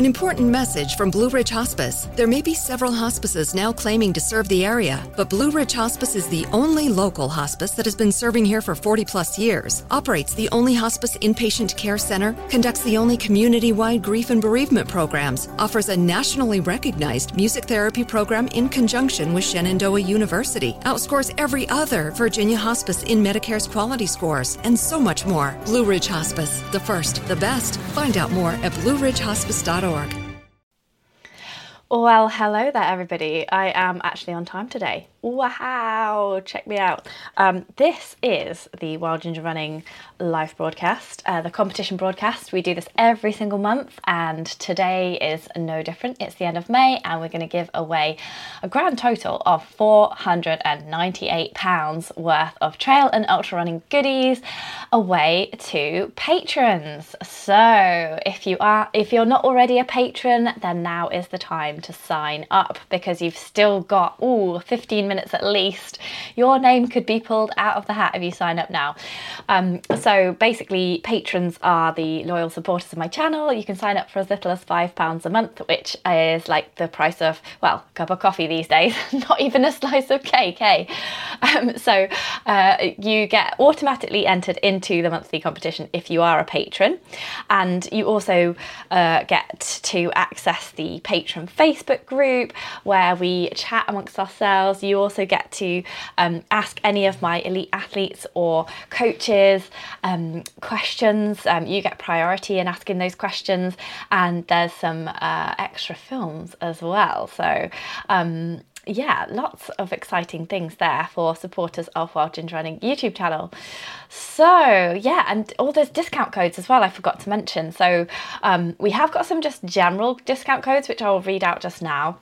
An important message from Blue Ridge Hospice. There may be several hospices now claiming to serve the area, but Blue Ridge Hospice is the only local hospice that has been serving here for 40 plus years, operates the only hospice inpatient care center, conducts the only community wide grief and bereavement programs, offers a nationally recognized music therapy program in conjunction with Shenandoah University, outscores every other Virginia hospice in Medicare's quality scores, and so much more. Blue Ridge Hospice, the first, the best. Find out more at blueridgehospice.org. Well, hello there, everybody. I am actually on time today. Wow, check me out. Um, this is the Wild Ginger Running live broadcast, uh, the competition broadcast. We do this every single month, and today is no different. It's the end of May, and we're going to give away a grand total of £498 worth of trail and ultra running goodies away to patrons. So, if you are, if you're not already a patron, then now is the time to sign up because you've still got all 15 minutes at least. Your name could be pulled out of the hat if you sign up now. Um, so basically, patrons are the loyal supporters of my channel. You can sign up for as little as £5 a month, which is like the price of, well, a cup of coffee these days, not even a slice of cake, hey? Um, so uh, you get automatically entered into the monthly competition if you are a patron. And you also uh, get to access the patron Facebook group where we chat amongst ourselves. You also get to um, ask any of my elite athletes or coaches um, questions. Um, you get priority in asking those questions, and there's some uh, extra films as well. So, um, yeah, lots of exciting things there for supporters of Wild Ginger Running YouTube channel. So, yeah, and all those discount codes as well, I forgot to mention. So, um, we have got some just general discount codes, which I will read out just now.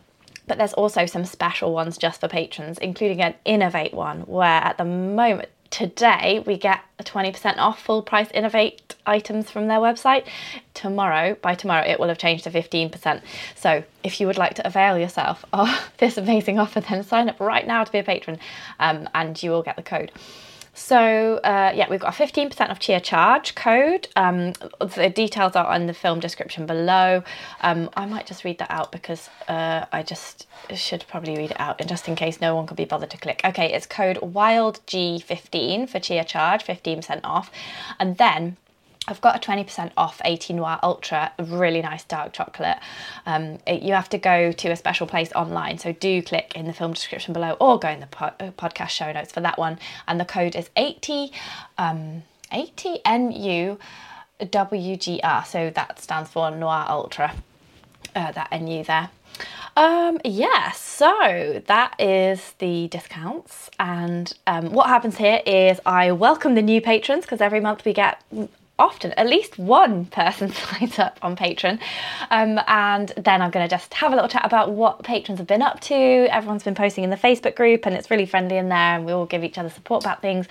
But there's also some special ones just for patrons, including an Innovate one, where at the moment, today we get a 20% off full price Innovate items from their website. Tomorrow, by tomorrow, it will have changed to 15%. So if you would like to avail yourself of this amazing offer, then sign up right now to be a patron um, and you will get the code. So uh, yeah, we've got a 15% off Chia Charge code. Um, the details are in the film description below. Um, I might just read that out because uh, I just should probably read it out and just in case no one could be bothered to click. Okay, it's code WILDG15 for Chia Charge, 15% off. And then I've got a 20% off 80 Noir Ultra, really nice dark chocolate. Um, it, you have to go to a special place online, so do click in the film description below or go in the po- uh, podcast show notes for that one. And the code is 80, um, 80 NU WGR, so that stands for Noir Ultra, uh, that NU there. Um, yeah, so that is the discounts. And um, what happens here is I welcome the new patrons because every month we get often at least one person signs up on Patreon. Um, and then I'm going to just have a little chat about what patrons have been up to. Everyone's been posting in the Facebook group and it's really friendly in there and we all give each other support about things.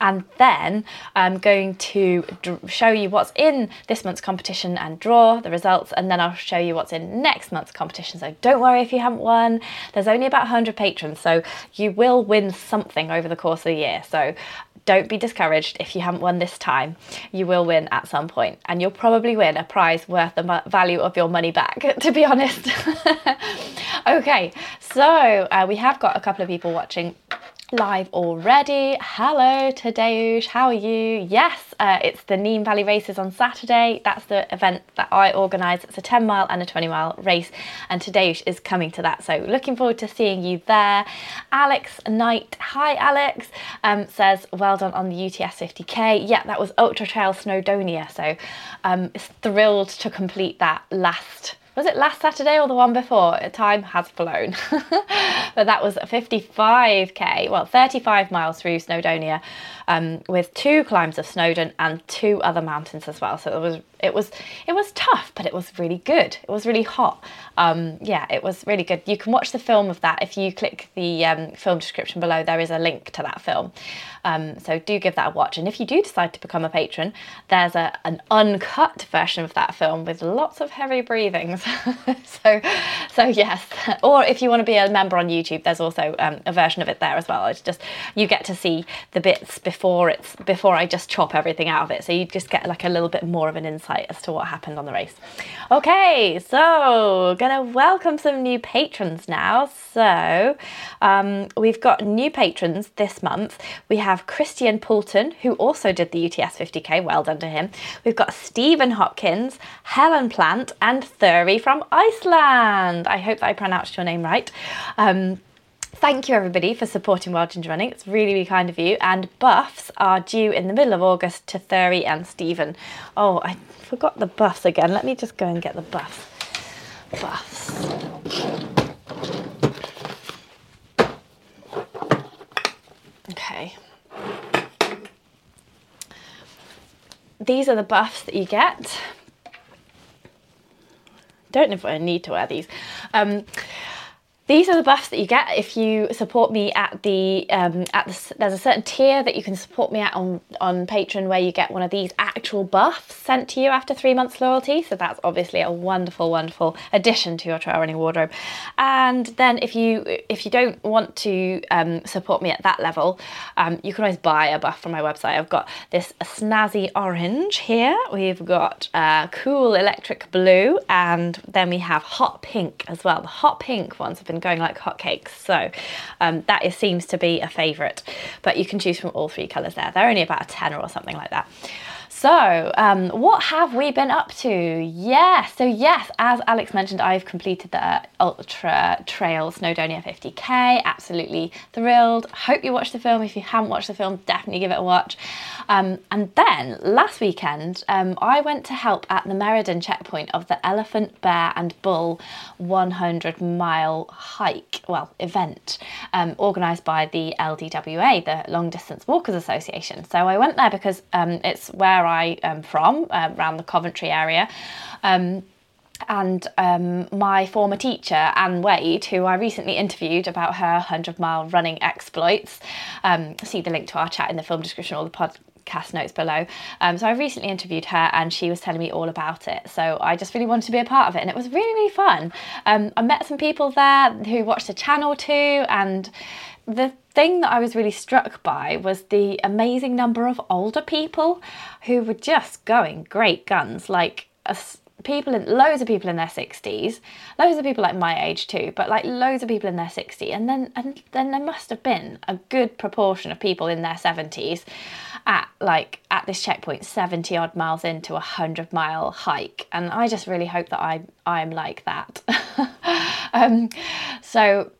And then I'm going to show you what's in this month's competition and draw the results. And then I'll show you what's in next month's competition. So don't worry if you haven't won. There's only about 100 patrons, so you will win something over the course of the year. So don't be discouraged if you haven't won this time. You will win at some point, and you'll probably win a prize worth the value of your money back, to be honest. okay, so uh, we have got a couple of people watching live already. Hello Tadeusz, how are you? Yes, uh, it's the Nene Valley races on Saturday. That's the event that I organise. It's a 10 mile and a 20 mile race, and Tadeusz is coming to that. So looking forward to seeing you there. Alex Knight, hi Alex, um, says well done on the UTS 50k. Yeah, that was Ultra Trail Snowdonia. So um, thrilled to complete that last was it last Saturday or the one before? Time has flown. but that was 55k, well, 35 miles through Snowdonia um, with two climbs of Snowdon and two other mountains as well. So it was it was it was tough, but it was really good. It was really hot. Um, yeah, it was really good. You can watch the film of that if you click the um, film description below. There is a link to that film. Um, so do give that a watch. And if you do decide to become a patron, there's a, an uncut version of that film with lots of heavy breathings. so, so yes. Or if you want to be a member on YouTube, there's also um, a version of it there as well. It's just you get to see the bits before it's before I just chop everything out of it. So you just get like a little bit more of an insight as to what happened on the race. Okay, so gonna welcome some new patrons now. So um, we've got new patrons this month. We have have Christian Poulton, who also did the UTS 50k, well done to him. We've got Stephen Hopkins, Helen Plant, and Thuri from Iceland. I hope that I pronounced your name right. Um, Thank you everybody for supporting Wild Ginger Running. It's really, really kind of you. And buffs are due in the middle of August to Thuri and Stephen. Oh, I forgot the buffs again. Let me just go and get the buffs. Buffs. Okay. these are the buffs that you get. Don't know if I need to wear these. Um, these are the buffs that you get if you support me at the um, at the, there's a certain tier that you can support me at on on Patreon where you get one of these actual buffs sent to you after three months loyalty. So that's obviously a wonderful, wonderful addition to your trail running wardrobe. And then if you if you don't want to um, support me at that level, um, you can always buy a buff from my website. I've got this snazzy orange here. We've got uh, cool electric blue, and then we have hot pink as well. The hot pink ones have been going like hotcakes. So um, that is, seems to be a favourite. But you can choose from all three colours there. They're only about a tenner or something like that. So, um, what have we been up to? Yes, so yes, as Alex mentioned, I've completed the Ultra Trail Snowdonia 50k. Absolutely thrilled. Hope you watched the film. If you haven't watched the film, definitely give it a watch. Um, and then last weekend, um, I went to help at the Meriden checkpoint of the Elephant, Bear, and Bull 100 mile hike, well, event, um, organised by the LDWA, the Long Distance Walkers Association. So I went there because um, it's where I am from, uh, around the Coventry area. Um, and um, my former teacher, Anne Wade, who I recently interviewed about her 100 mile running exploits. Um, see the link to our chat in the film description or the podcast notes below. Um, so I recently interviewed her and she was telling me all about it. So I just really wanted to be a part of it and it was really, really fun. Um, I met some people there who watched the channel too and the thing that I was really struck by was the amazing number of older people who were just going great guns, like people in loads of people in their 60s, loads of people like my age too, but like loads of people in their 60s, and then and then there must have been a good proportion of people in their 70s at like at this checkpoint 70 odd miles into a 100 mile hike and i just really hope that i i'm like that. Um, so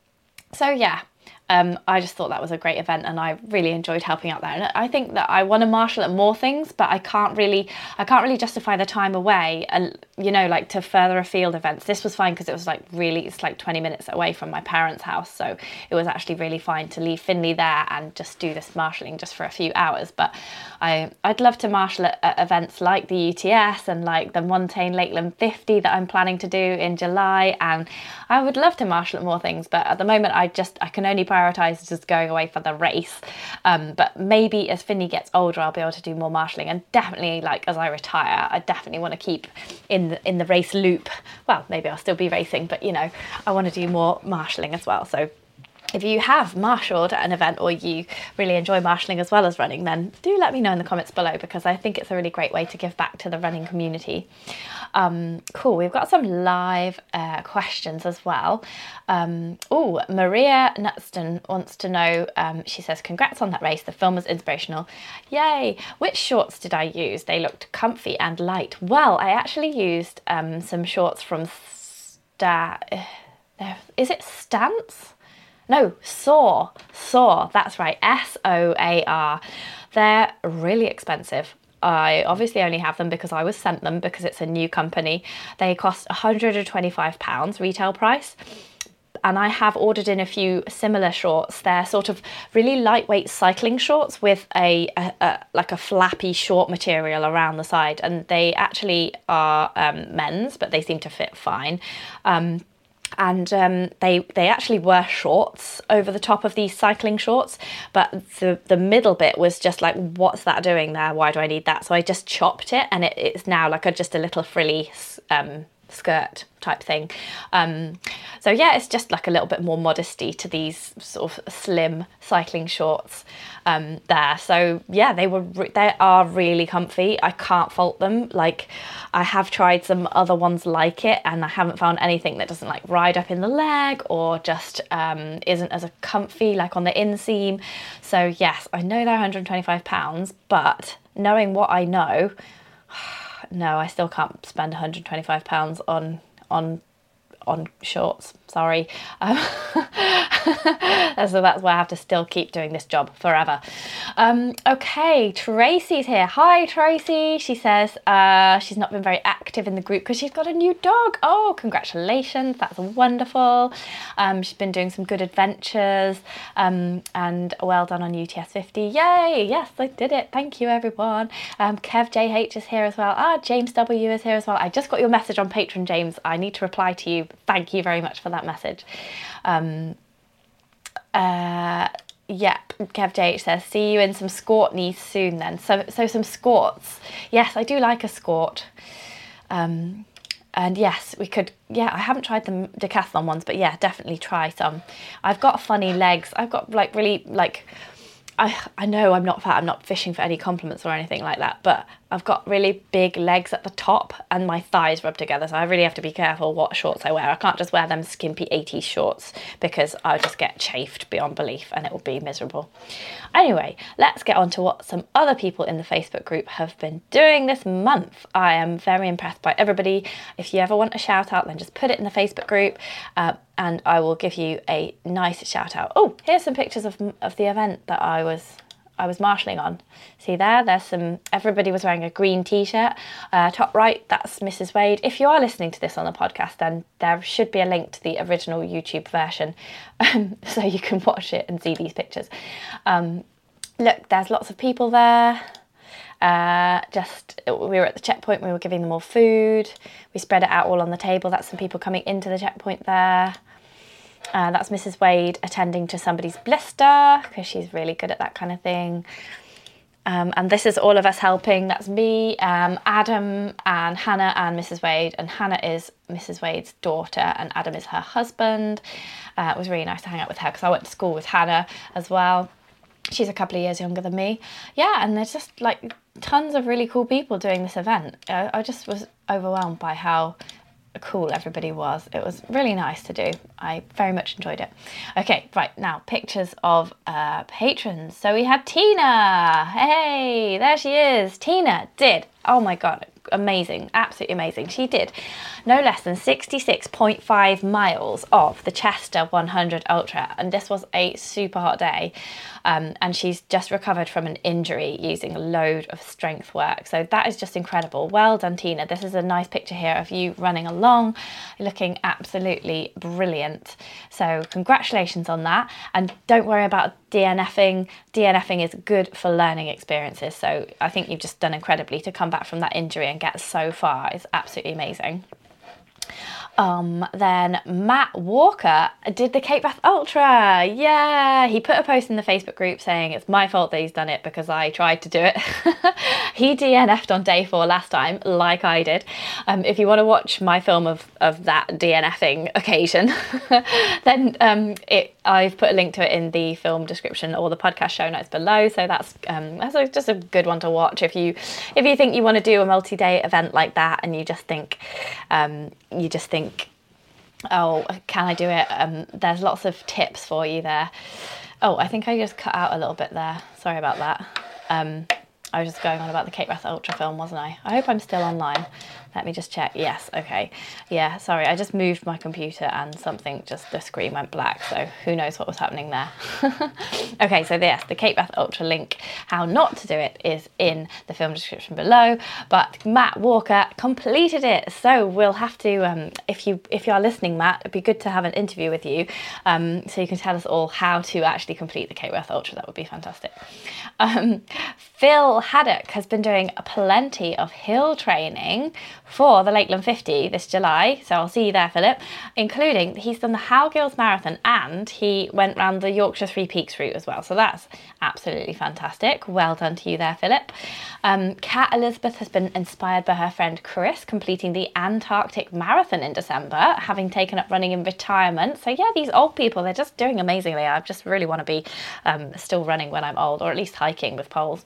so yeah um, I just thought that was a great event and I really enjoyed helping out there. And I think that I want to marshal at more things, but I can't really, I can't really justify the time away you know, like to further afield events. This was fine because it was like really, it's like 20 minutes away from my parents' house. So it was actually really fine to leave Finley there and just do this marshalling just for a few hours. But I, I'd love to marshal at, at events like the UTS and like the Montane Lakeland 50 that I'm planning to do in July. And I would love to marshal at more things. But at the moment, I just, I can only prioritize just going away for the race. Um, but maybe as Finley gets older, I'll be able to do more marshalling. And definitely, like as I retire, I definitely want to keep in the, in the race loop. Well, maybe I'll still be racing, but you know, I want to do more marshalling as well. So if you have marshalled at an event or you really enjoy marshalling as well as running, then do let me know in the comments below because I think it's a really great way to give back to the running community. Um, cool, we've got some live uh, questions as well. Um, oh, Maria Nutston wants to know, um, she says, Congrats on that race, the film was inspirational. Yay! Which shorts did I use? They looked comfy and light. Well, I actually used um, some shorts from Sta. Uh, is it Stance? No, Soar. Soar, that's right. S O A R. They're really expensive. I obviously only have them because I was sent them because it's a new company. They cost £125 retail price. And I have ordered in a few similar shorts. They're sort of really lightweight cycling shorts with a, a, a like a flappy short material around the side, and they actually are um, men's, but they seem to fit fine. Um, and um, they they actually were shorts over the top of these cycling shorts but the the middle bit was just like what's that doing there? Why do i need that? So i just chopped it and it, it's now like a, just a little frilly um, skirt type thing. Um, so yeah, it's just like a little bit more modesty to these sort of slim cycling shorts um, there. So yeah, they were re- they are really comfy. I can't fault them. Like I have tried some other ones like it, and I haven't found anything that doesn't like ride up in the leg or just um, isn't as a comfy like on the inseam. So yes, I know they're 125 pounds, but knowing what I know no, I still can't spend 125 pounds on on on shorts. Sorry. Um, so that's why I have to still keep doing this job forever. Um, okay, Tracy's here. Hi, Tracy. She says uh, she's not been very active in the group because she's got a new dog. Oh, congratulations. That's wonderful. Um, she's been doing some good adventures um, and well done on UTS 50. Yay. Yes, I did it. Thank you, everyone. Um, Kev JH is here as well. Ah, James W is here as well. I just got your message on Patreon, James. I need to reply to you. Thank you very much for that that message. Um, uh, Yep, Kev JH says, see you in some skort knees soon then. So, so some skorts. Yes, I do like a skort. Um, and yes, we could, yeah, I haven't tried the decathlon ones, but yeah, definitely try some. I've got funny legs. I've got like really, like, I, I know I'm not fat, I'm not fishing for any compliments or anything like that, but I've got really big legs at the top and my thighs rub together, so I really have to be careful what shorts I wear. I can't just wear them skimpy 80s shorts because I'll just get chafed beyond belief and it will be miserable. Anyway, let's get on to what some other people in the Facebook group have been doing this month. I am very impressed by everybody. If you ever want a shout out, then just put it in the Facebook group uh, and I will give you a nice shout out. Oh, here's some pictures of, of the event that I was I was marshalling on. See there, there's some, everybody was wearing a green t-shirt. Uh, top right, that's Mrs. Wade. If you are listening to this on the podcast, then there should be a link to the original YouTube version um, so you can watch it and see these pictures. Um, look, there's lots of people there. Uh, just we were at the checkpoint, we were giving them all food. We spread it out all on the table. That's some people coming into the checkpoint there. Uh, that's Mrs. Wade attending to somebody's blister because she's really good at that kind of thing. Um, and this is all of us helping. That's me, um, Adam, and Hannah, and Mrs. Wade. And Hannah is Mrs. Wade's daughter, and Adam is her husband. Uh, it was really nice to hang out with her because I went to school with Hannah as well. She's a couple of years younger than me. Yeah, and there's just like tons of really cool people doing this event. I, I just was overwhelmed by how cool everybody was. It was really nice to do. I very much enjoyed it. Okay, right now pictures of uh, patrons. So we had Tina. Hey, there she is. Tina did. Oh my god, amazing, absolutely amazing. She did no less than 66.5 miles of the Chester 100 Ultra, and this was a super hot day. Um, and she's just recovered from an injury using a load of strength work. So that is just incredible. Well done, Tina. This is a nice picture here of you running along, looking absolutely brilliant. So congratulations on that. And don't worry about DNFing. DNFing is good for learning experiences. So I think you've just done incredibly to come back from that injury and get so far. It's absolutely amazing. Um, then Matt Walker did the Cape Wrath Ultra. Yeah, he put a post in the Facebook group saying it's my fault that he's done it because I tried to do it. he DNF'd on day four last time, like I did. Um, if you want to watch my film of, of that DNFing occasion, then um, it, I've put a link to it in the film description or the podcast show notes below. So that's um, that's just a good one to watch if you if you think you want to do a multi-day event like that and you just think um, you just think oh can I do it? Um, there's lots of tips for you there. Oh, I think I just cut out a little bit there. Sorry about that. I was just going on about the Cape Wrath Ultra film, wasn't I? I hope I'm still online. Let me just check. Yes, okay. Yeah, sorry, I just moved my computer and something just the screen went black, so who knows what was happening there. okay, so yes, the Cape Wrath Ultra link, how not to do it, is in the film description below. But Matt Walker completed it, so we'll have to, um, if you if you are listening, Matt, it'd be good to have an interview with you, um, so you can tell us all how to actually complete the Cape Wrath Ultra. That would be fantastic. Um, Phil Haddock has been doing plenty of hill training for the Lakeland 50 this July. So I'll see you there, Philip. Including he's done the Howgills Marathon and he went round the Yorkshire Three Peaks route as well. So that's absolutely fantastic. Well done to you there, Philip. Um, Kat Elizabeth has been inspired by her friend Chris completing the Antarctic Marathon in December, having taken up running in retirement. So yeah, these old people, they're just doing amazingly. I just really want to be um, still running when I'm old, or at least hiking with poles.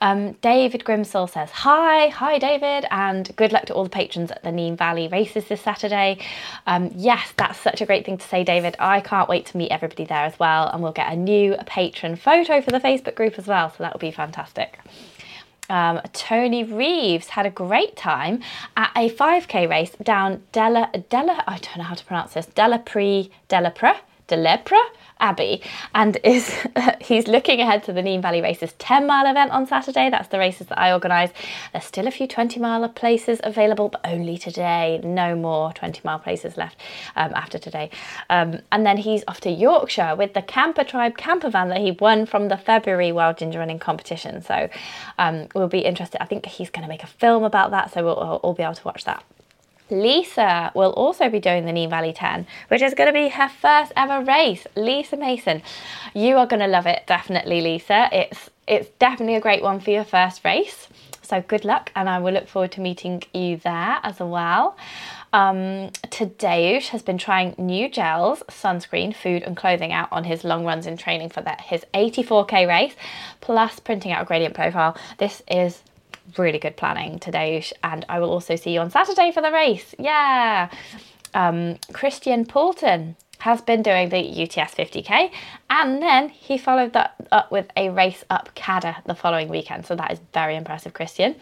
Um, David Grimsall says, Hi, hi David, and good luck to all the patrons at the Nene Valley races this Saturday. Um, yes, that's such a great thing to say, David. I can't wait to meet everybody there as well, and we'll get a new patron photo for the Facebook group as well, so that will be fantastic. Um, Tony Reeves had a great time at a 5k race down Della Della I don't know how to pronounce this Della Pre Delepre Delepre Abbey and is he's looking ahead to the Nene Valley Races 10 mile event on Saturday. That's the races that I organise. There's still a few 20 mile places available, but only today. No more 20 mile places left um, after today. Um, and then he's off to Yorkshire with the Camper Tribe camper van that he won from the February Wild Ginger Running competition. So um, we'll be interested. I think he's going to make a film about that, so we'll all be able to watch that. Lisa will also be doing the Nene Valley 10, which is going to be her first ever race. Lisa Mason, you are going to love it, definitely, Lisa. It's it's definitely a great one for your first race. So good luck, and I will look forward to meeting you there as well. Um, Tadeusz has been trying new gels, sunscreen, food, and clothing out on his long runs in training for that his 84k race, plus printing out a gradient profile. This is really good planning today, and I will also see you on Saturday for the race. Yeah. Um, Christian Poulton has been doing the UTS 50k and then he followed that up with a race up CADA the following weekend. So that is very impressive, Christian.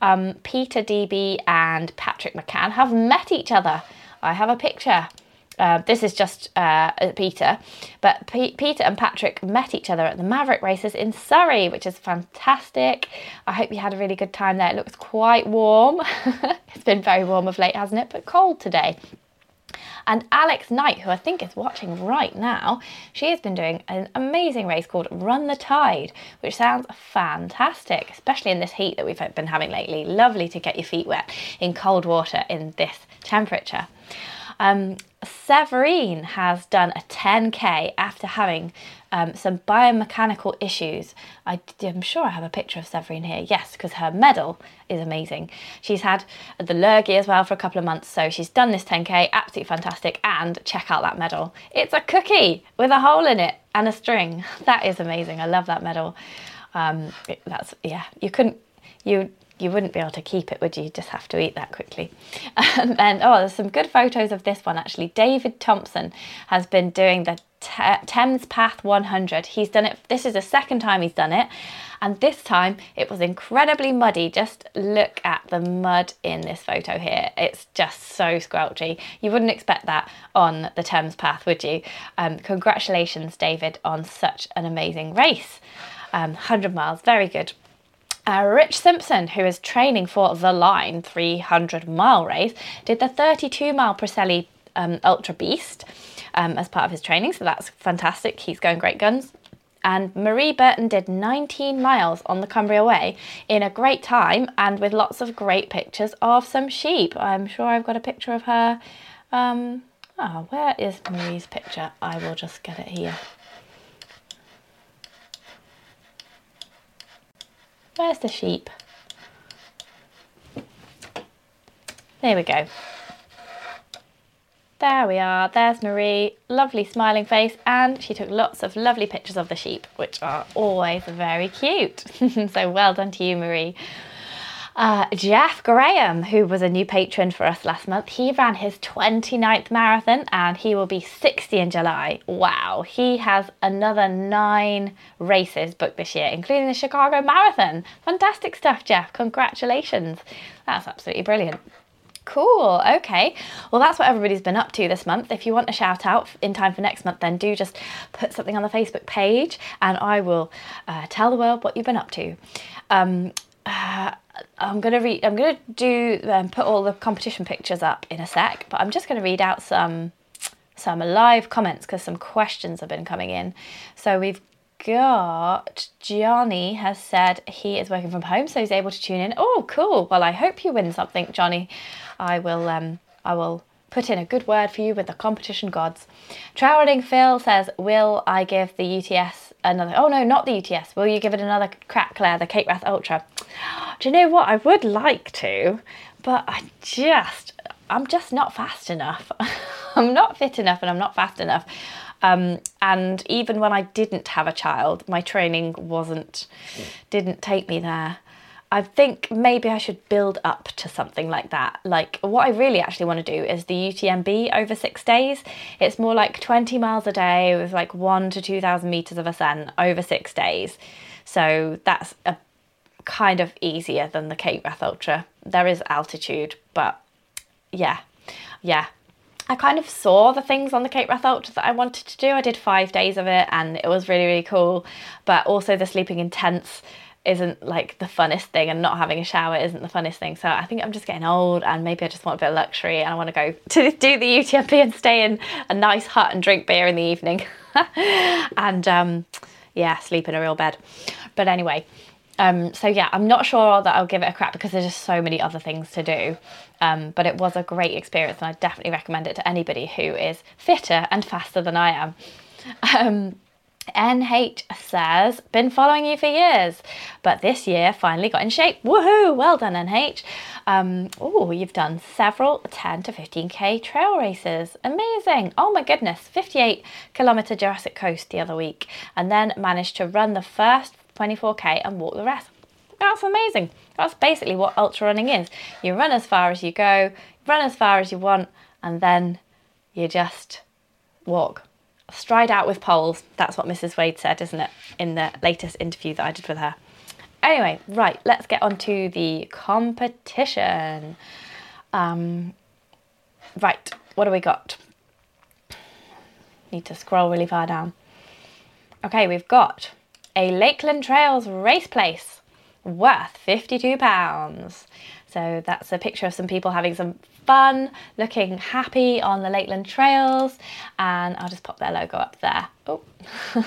Um, Peter DB and Patrick McCann have met each other. I have a picture uh, this is just uh, Peter, but P- Peter and Patrick met each other at the Maverick races in Surrey, which is fantastic. I hope you had a really good time there. It looks quite warm. it's been very warm of late, hasn't it? But cold today. And Alex Knight, who I think is watching right now, she has been doing an amazing race called Run the Tide, which sounds fantastic, especially in this heat that we've been having lately. Lovely to get your feet wet in cold water in this temperature. Um, Severine has done a 10k after having um, some biomechanical issues. I, am sure I have a picture of Severine here. Yes, because her medal is amazing. She's had the Lurgy as well for a couple of months, so she's done this 10k, absolutely fantastic. And check out that medal. It's a cookie with a hole in it and a string. That is amazing. I love that medal. Um, that's yeah. You couldn't you you wouldn't be able to keep it, would you? you just have to eat that quickly. And then, oh, there's some good photos of this one actually. David Thompson has been doing the Thames Path 100. He's done it, this is the second time he's done it, and this time it was incredibly muddy. Just look at the mud in this photo here. It's just so squelchy. You wouldn't expect that on the Thames Path, would you? Um, congratulations, David, on such an amazing race. Um, 100 miles, very good. Uh, Rich Simpson, who is training for the Line 300 mile race, did the 32 mile Preseli um, Ultra Beast um, as part of his training, so that's fantastic. He's going great guns. And Marie Burton did 19 miles on the Cumbria Way in a great time and with lots of great pictures of some sheep. I'm sure I've got a picture of her. Um, oh, where is Marie's picture? I will just get it here. Where's the sheep? There we go. There we are, there's Marie, lovely smiling face, and she took lots of lovely pictures of the sheep, which are always very cute. so well done to you, Marie. Uh, Jeff Graham, who was a new patron for us last month, he ran his 29th marathon and he will be 60 in July. Wow, he has another nine races booked this year, including the Chicago Marathon. Fantastic stuff, Jeff. Congratulations. That's absolutely brilliant. Cool. Okay. Well, that's what everybody's been up to this month. If you want a shout out in time for next month, then do just put something on the Facebook page and I will uh, tell the world what you've been up to. Um, uh, I'm gonna read. I'm gonna do um, put all the competition pictures up in a sec, but I'm just gonna read out some some live comments because some questions have been coming in. So we've got Johnny has said he is working from home, so he's able to tune in. Oh, cool. Well, I hope you win something, Johnny. I will um, I will put in a good word for you with the competition gods. Trowering Phil says, Will I give the UTS another oh no, not the UTS. Will you give it another crack, Claire, the Cape Wrath Ultra? Do you know what? I would like to, but I just I'm just not fast enough. I'm not fit enough and I'm not fast enough. Um, and even when I didn't have a child, my training wasn't didn't take me there. I think maybe I should build up to something like that. Like what I really actually want to do is the UTMB over six days. It's more like 20 miles a day with like one to 2,000 meters of ascent over six days. So that's a kind of easier than the Cape Wrath Ultra. There is altitude, but yeah, yeah. I kind of saw the things on the Cape Wrath Ultra that I wanted to do. I did five days of it and it was really, really cool. But also the sleeping in tents isn't like the funnest thing and not having a shower isn't the funnest thing. So I think I'm just getting old and maybe I just want a bit of luxury and I want to go to do the UTMB and stay in a nice hut and drink beer in the evening. and um, yeah, sleep in a real bed. But anyway, um, so yeah, I'm not sure that I'll give it a crack because there's just so many other things to do. Um, but it was a great experience and I definitely recommend it to anybody who is fitter and faster than I am. NH says, been following you for years, but this year finally got in shape. Woohoo! Well done, NH. Um, oh, you've done several 10 to 15k trail races. Amazing. Oh my goodness, 58 kilometer Jurassic Coast the other week, and then managed to run the first 24k and walk the rest. That's amazing. That's basically what ultra running is. You run as far as you go, run as far as you want, and then you just walk stride out with poles. That's what Mrs. Wade said, isn't it, in the latest interview that I did with her. Anyway, right, let's get on to the competition. Um, right, what do we got? Need to scroll really far down. Okay, we've got a Lakeland Trails race place worth £52. So that's a picture of some people having some fun, looking happy on the Lakeland trails. And I'll just pop their logo up there. Oh.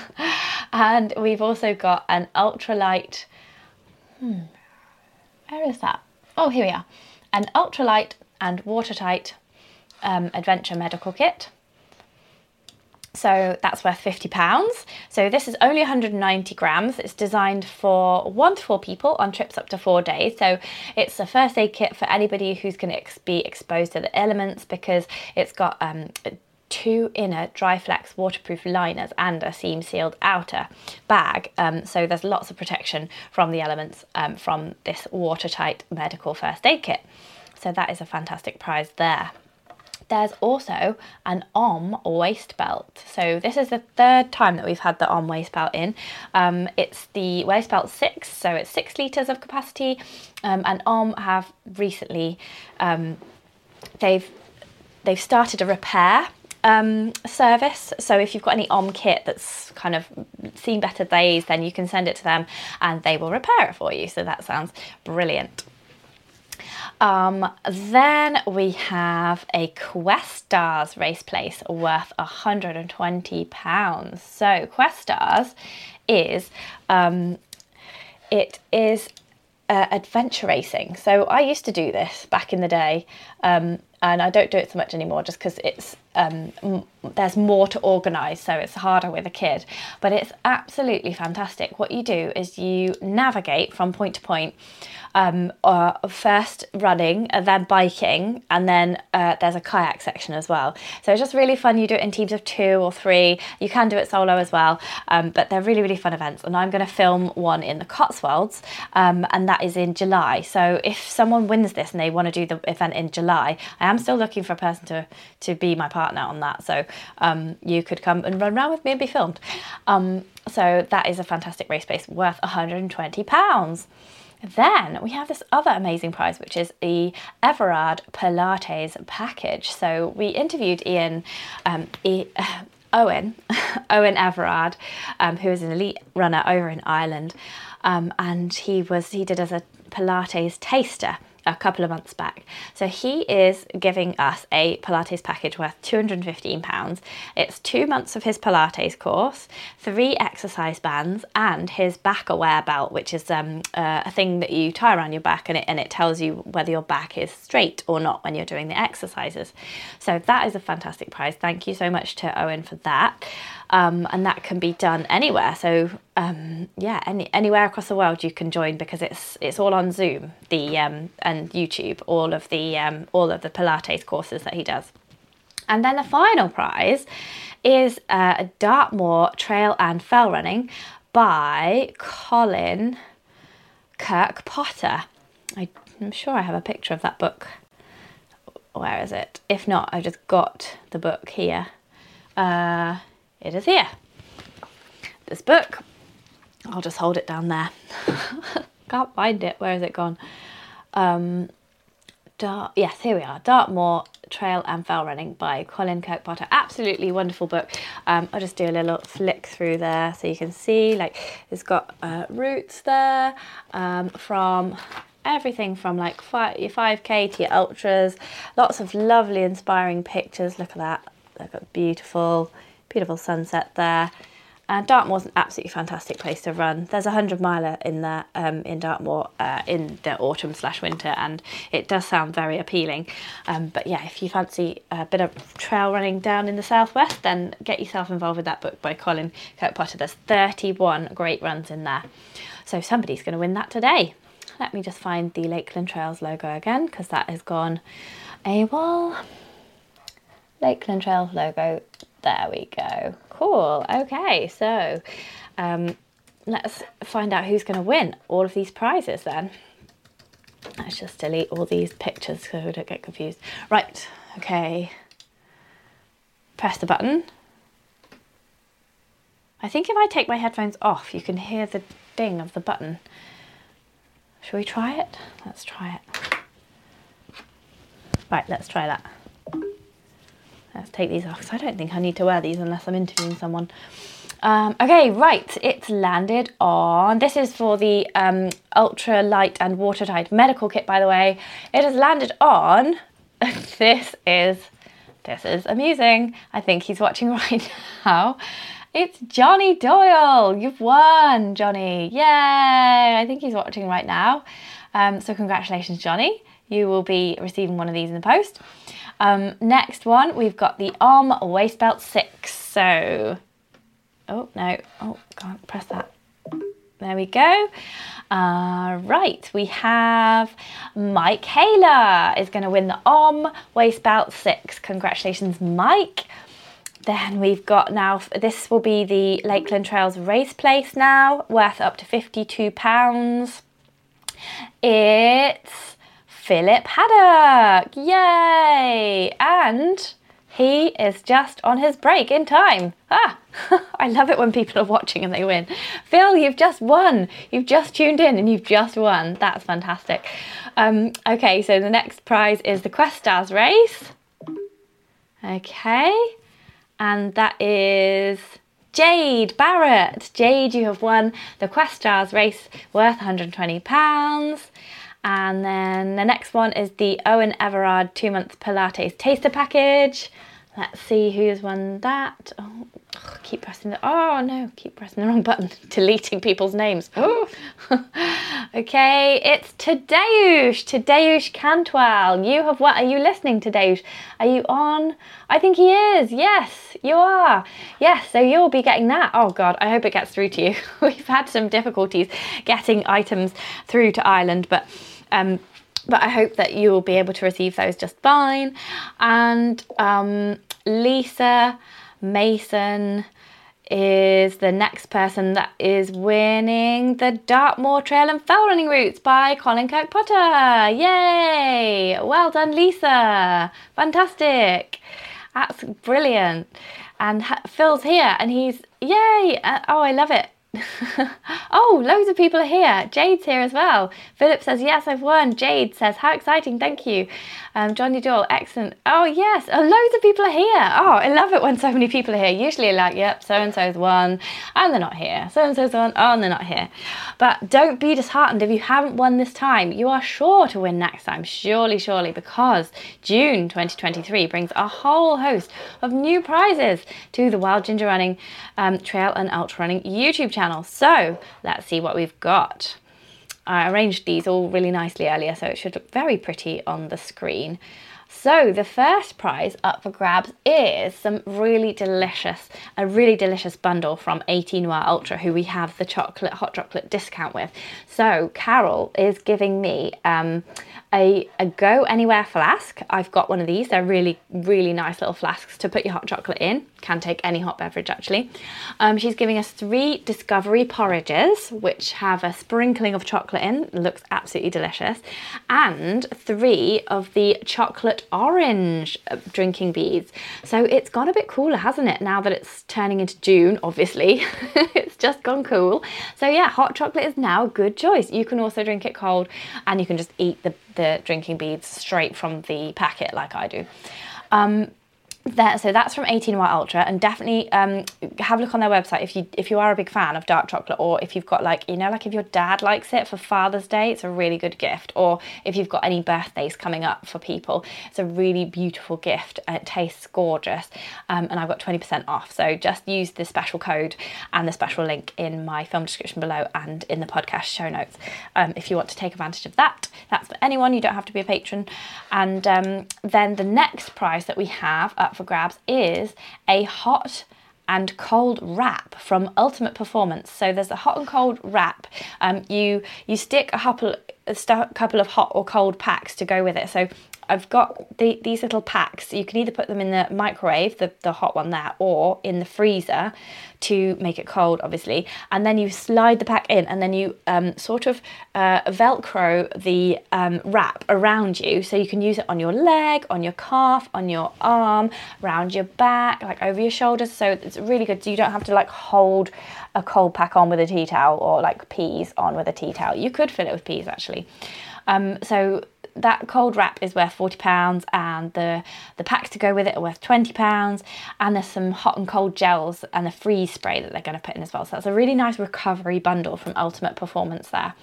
and we've also got an ultralight. Hmm, where is that? Oh, here we are. An ultralight and watertight um, adventure medical kit. So that's worth £50. So this is only 190 grams. It's designed for one to four people on trips up to four days. So it's a first aid kit for anybody who's going to be exposed to the elements because it's got um, two inner dry flex waterproof liners and a seam sealed outer bag. Um, so there's lots of protection from the elements um, from this watertight medical first aid kit. So that is a fantastic prize there. There's also an OMM waist belt. So this is the third time that we've had the OMM waist belt in. Um, it's the waist belt 6, so it's 6 litres of capacity. Um, and OMM have recently, um, they've, they've started a repair um, service. So if you've got any OMM kit that's kind of seen better days, then you can send it to them and they will repair it for you. So that sounds brilliant. Um, then we have a Questars race place worth £120. So Questars is um, it is uh, adventure racing. So I used to do this back in the day, um, and I don't do it so much anymore just because it's um, there's more to organise, so it's harder with a kid. But it's absolutely fantastic. What you do is you navigate from point to point um, uh, first running, and then biking, and then uh, there's a kayak section as well. So it's just really fun. You do it in teams of two or three. You can do it solo as well, um, but they're really, really fun events. And I'm going to film one in the Cotswolds, um, and that is in July. So if someone wins this and they want to do the event in July, I am still looking for a person to, to be my partner on that. So um, you could come and run around with me and be filmed. Um, so that is a fantastic race base worth £120. Then we have this other amazing prize, which is the Everard Pilates package. So we interviewed Ian, um, e- Eoin, Eoin Everard, um, who is an elite runner over in Ireland, um, and he was he did as a Pilates taster a couple of months back. So he is giving us a Pilates package worth £215. It's two months of his Pilates course, three exercise bands, and his Backaware belt, which is um, uh, a thing that you tie around your back and it, and it tells you whether your back is straight or not when you're doing the exercises. So that is a fantastic prize. Thank you so much to Eoin for that um, and that can be done anywhere. So um, yeah, any, anywhere across the world you can join because it's it's all on Zoom, the um, and YouTube, all of the um, all of the Pilates courses that he does. And then the final prize is uh, Dartmoor Trail and Fell Running by Colin Kirkpotter. I, I'm sure I have a picture of that book. Where is it? If not, I've just got the book here. Uh, it is here. This book, I'll just hold it down there. Can't find it. Where has it gone? Um, Dart, yes, here we are. Dartmoor Trail and Fell Running by Colin Kirkpotter. Absolutely wonderful book. Um, I'll just do a little flick through there so you can see. Like it's got uh, routes there um, from everything from like 5, 5k to your ultras. Lots of lovely, inspiring pictures. Look at that. Look at beautiful Beautiful sunset there. And Dartmoor's an absolutely fantastic place to run. There's a 100 miler in there um, in Dartmoor uh, in the autumn slash winter, and it does sound very appealing. Um, but yeah, if you fancy a bit of trail running down in the southwest, then get yourself involved with that book by Colin Kirkpotter. There's 31 great runs in there. So somebody's going to win that today. Let me just find the Lakeland Trails logo again because that has gone AWOL. Lakeland Trails logo there we go. Cool. Okay, so um, let's find out who's going to win all of these prizes then. Let's just delete all these pictures so we don't get confused. Right, okay. Press the button. I think if I take my headphones off, you can hear the ding of the button. Shall we try it? Let's try it. Right, let's try that. Let's take these off because I don't think I need to wear these unless I'm interviewing someone. Um, okay, right, it's landed on. This is for the um, ultra light and watertight medical kit, by the way. It has landed on. this is this is amusing. I think he's watching right now. It's Johnny Doyle. You've won, Johnny. Yay! I think he's watching right now. Um, so congratulations, Johnny. You will be receiving one of these in the post. Um, next one, we've got the OMM waist belt six. So, oh no, oh, can't press that. There we go. Uh, right, we have Mike Haler is going to win the OMM waist belt six. Congratulations, Mike. Then we've got now, this will be the Lakeland Trails race place now, worth up to £52. It's Philip Haddock. Yay! And he is just on his break in time. Ah, I love it when people are watching and they win. Phil, you've just won. You've just tuned in and you've just won. That's fantastic. Um, okay, so the next prize is the Questars race. Okay, and that is Jade Barrett. Jade, you have won the Questars race worth £120. And then the next one is the Eoin Everard two month Pilates taster package. Let's see who's won that. Oh, keep pressing the, oh no, keep pressing the wrong button, deleting people's names. Oh. okay, it's Tadeusz, Tadeusz Cantwell. You have what? Are you listening, Tadeusz? Are you on? I think he is. Yes, you are. Yes, so you'll be getting that. Oh God, I hope it gets through to you. We've had some difficulties getting items through to Ireland, but um, but I hope that you will be able to receive those just fine. And um, Lisa Mason is the next person that is winning the Dartmoor Trail and Fell Running Routes by Colin Kirk-Potter. Yay! Well done, Lisa. Fantastic. That's brilliant. And Phil's here and he's, yay! Uh, oh, I love it. oh, loads of people are here. Jade's here as well. Philip says, Yes, I've won. Jade says, How exciting, thank you. Um, Johnny Doyle, excellent. Oh, yes, oh, loads of people are here. Oh, I love it when so many people are here. Usually, like, Yep, so and so's won, and they're not here. So and so's won, oh, and they're not here. But don't be disheartened if you haven't won this time. You are sure to win next time, surely, surely, because June 2023 brings a whole host of new prizes to the Wild Ginger Running um, Trail and Ultra Running YouTube channel. So let's see what we've got. I arranged these all really nicely earlier, so it should look very pretty on the screen. So the first prize up for grabs is some really delicious, a really delicious bundle from 80 Noir Ultra, who we have the chocolate, hot chocolate discount with. So Carol is giving me um, a, a Go Anywhere flask. I've got one of these. They're really, really nice little flasks to put your hot chocolate in. Can take any hot beverage actually. Um, she's giving us three Discovery porridges, which have a sprinkling of chocolate in. Looks absolutely delicious. And three of the chocolate orange uh, drinking beads. So it's gone a bit cooler, hasn't it? Now that it's turning into June, obviously. it's just gone cool. So yeah, hot chocolate is now a good choice. You can also drink it cold and you can just eat the the drinking beads straight from the packet like I do. Um, there, so that's from 80 Noir Ultra, and definitely um, have a look on their website if you if you are a big fan of dark chocolate, or if you've got like you know like if your dad likes it for Father's Day, it's a really good gift. Or if you've got any birthdays coming up for people, it's a really beautiful gift. It tastes gorgeous, um, and I've got 20% off. So just use the special code and the special link in my film description below and in the podcast show notes um, if you want to take advantage of that. That's for anyone. You don't have to be a patron. And um, then the next prize that we have up for grabs is a hot and cold wrap from Ultimate Performance. So there's a hot and cold wrap. Um, you you stick a couple a couple of hot or cold packs to go with it. So I've got the, these little packs. You can either put them in the microwave, the, the hot one there, or in the freezer to make it cold, obviously. And then you slide the pack in and then you um, sort of uh, Velcro the um, wrap around you. So you can use it on your leg, on your calf, on your arm, around your back, like over your shoulders. So it's really good. So you don't have to like hold a cold pack on with a tea towel or like peas on with a tea towel. You could fill it with peas actually. Um, so that cold wrap is worth £40 and the, the packs to go with it are worth £20 and there's some hot and cold gels and a freeze spray that they're going to put in as well. So that's a really nice recovery bundle from Ultimate Performance there.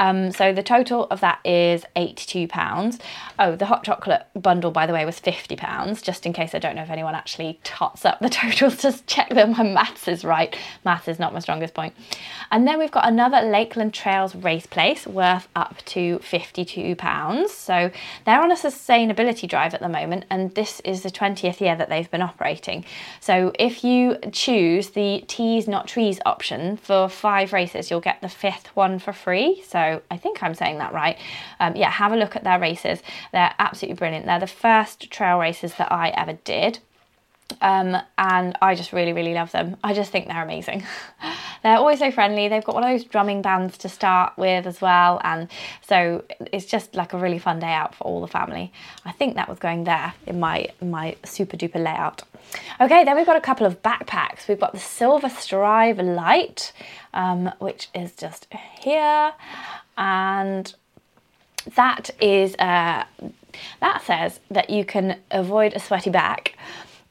Um, so the total of that is £82. Oh, the hot chocolate bundle, by the way, was £50, just in case I don't know if anyone actually tots up the totals Just check that my maths is right. Maths is not my strongest point. And then we've got another Lakeland Trails race place worth up to £52. So they're on a sustainability drive at the moment, and this is the 20th year that they've been operating. So if you choose the Teas Not Trees option for five races, you'll get the fifth one for free. So I think I'm saying that right. Um, yeah, have a look at their races. They're absolutely brilliant. They're the first trail races that I ever did. Um, and I just really, really love them. I just think they're amazing. they're always so friendly. They've got one of those drumming bands to start with as well, and so it's just like a really fun day out for all the family. I think that was going there in my my super duper layout. Okay, then we've got a couple of backpacks. We've got the Silva Strive Light, um, which is just here, and that is uh, that says that you can avoid a sweaty back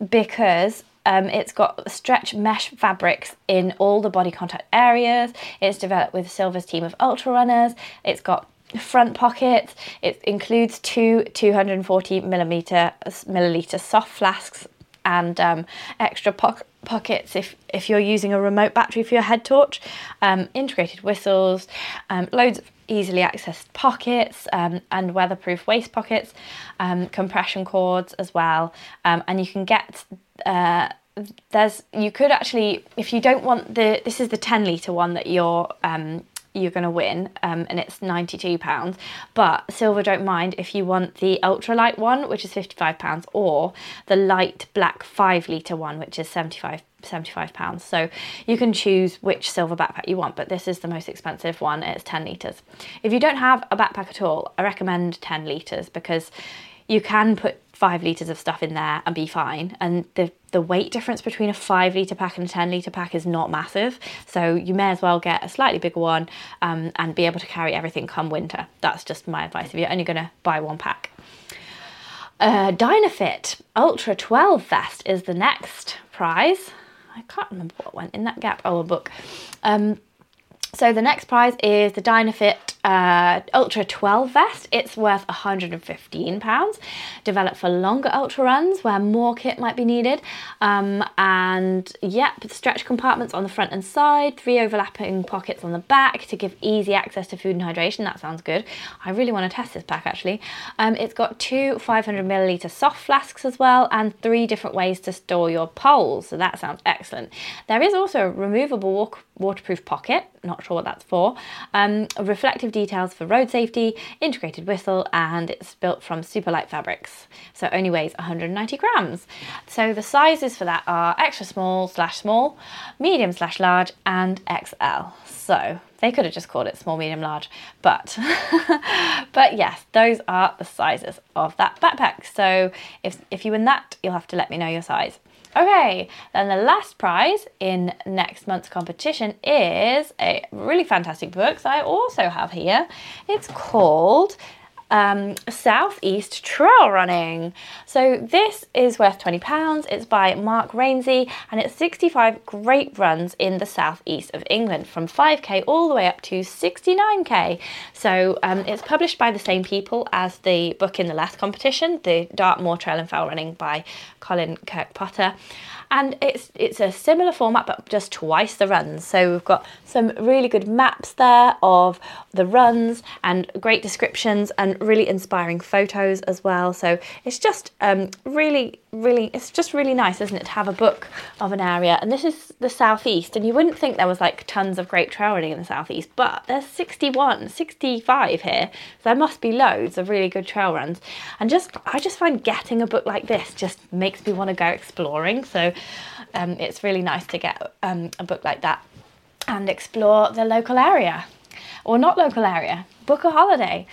because um, it's got stretch mesh fabrics in all the body contact areas. It's developed with Silva's team of ultra runners. It's got front pockets. It includes two 240 millimeter milliliter soft flasks and um, extra po- pockets if, if you're using a remote battery for your head torch, um, integrated whistles, um, loads of easily accessed pockets um, and weatherproof waist pockets, um, compression cords as well, and you can get. Uh, there's you could actually if you don't want the this is the 10 litre one that you're um, you're going to win um, and it's 92 pounds. But Silva don't mind if you want the ultralight one which is 55 pounds or the light black 5 litre one which is 75 75 pounds. So you can choose which Silva backpack you want but this is the most expensive one it's 10 litres if you don't have a backpack at all i recommend 10 litres because you can put five litres of stuff in there and be fine. And the, the weight difference between a five litre pack and a 10 litre pack is not massive. So you may as well get a slightly bigger one um, and be able to carry everything come winter. That's just my advice if you're only going to buy one pack. Uh, Dynafit Ultra 12 vest is the next prize. I can't remember what went in that gap. Oh, a book. Um, so the next prize is the Dynafit uh, Ultra 12 vest. It's worth £115, developed for longer ultra runs where more kit might be needed. Um, and yep, stretch compartments on the front and side, three overlapping pockets on the back to give easy access to food and hydration. That sounds good. I really want to test this pack actually. Um, it's got two 500 milliliter soft flasks as well and three different ways to store your poles. So that sounds excellent. There is also a removable waterproof pocket, not sure what that's for, um, reflective details for road safety, integrated whistle, and it's built from super light fabrics. So it only weighs 190 grams. So the sizes for that are extra small slash small, medium slash large, and XL. So they could have just called it small, medium, large, but but yes, those are the sizes of that backpack. So if if you win that, you'll have to let me know your size. Okay, then the last prize in next month's competition is a really fantastic book that I also have here. It's called um, Southeast Trail Running. So this is worth £20. It's by Mark Rainsley and it's 65 great runs in the southeast of England from 5k all the way up to 69k. So um, it's published by the same people as the book in the last competition, the Dartmoor Trail and Fell Running by Colin Kirk-Potter and it's it's a similar format but just twice the runs. So we've got some really good maps there of the runs and great descriptions and really inspiring photos as well. So it's just um, really really it's just really nice isn't it to have a book of an area. And this is the southeast and you wouldn't think there was like tons of great trail running in the southeast but there's 61 65 here. So there must be loads of really good trail runs. And just i just find getting a book like this just makes me want to go exploring. So um, it's really nice to get um, a book like that and explore the local area. Or not local area, book a holiday.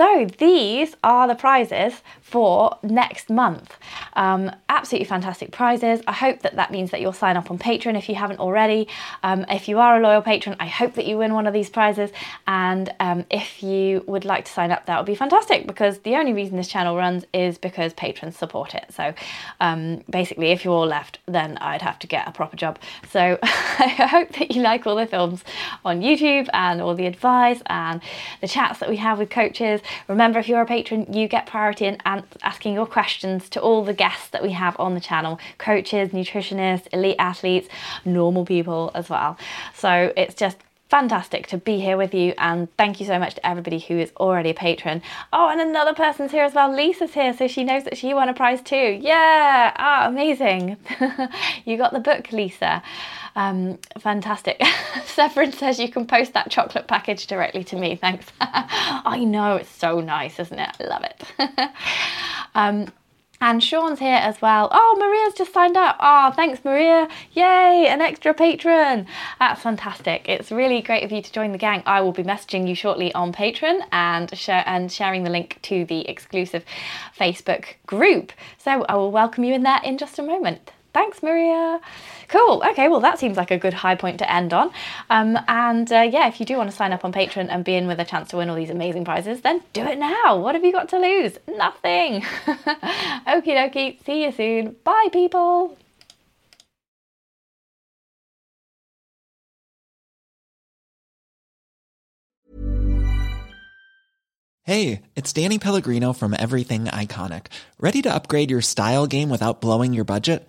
So these are the prizes for next month. Um, absolutely fantastic prizes. I hope that that means that you'll sign up on Patreon if you haven't already. Um, if you are a loyal patron, I hope that you win one of these prizes. And um, if you would like to sign up, that would be fantastic because the only reason this channel runs is because patrons support it. So um, basically, if you're all left, then I'd have to get a proper job. So I hope that you like all the films on YouTube and all the advice and the chats that we have with coaches. Remember, if you're a patron, you get priority in asking your questions to all the guests that we have on the channel coaches, nutritionists, elite athletes, normal people as well. So it's just fantastic to be here with you and thank you so much to everybody who is already a patron. Oh, and another person's here as well. Lisa's here, so she knows that she won a prize too. Yeah, ah, amazing. you got the book, Lisa. Um, fantastic. Severin says you can post that chocolate package directly to me. Thanks. I know, it's so nice, isn't it? I love it. um, And Sean's here as well. Oh, Maria's just signed up. Oh, thanks, Maria. Yay, an extra patron. That's fantastic. It's really great of you to join the gang. I will be messaging you shortly on Patreon and, share, and sharing the link to the exclusive Facebook group. So I will welcome you in there in just a moment. Thanks, Maria. Cool. Okay, well, that seems like a good high point to end on. Um, and uh, yeah, if you do want to sign up on Patreon and be in with a chance to win all these amazing prizes, then do it now. What have you got to lose? Nothing. Okie dokie. See you soon. Bye, people. Hey, it's Danny Pellegrino from Everything Iconic. Ready to upgrade your style game without blowing your budget?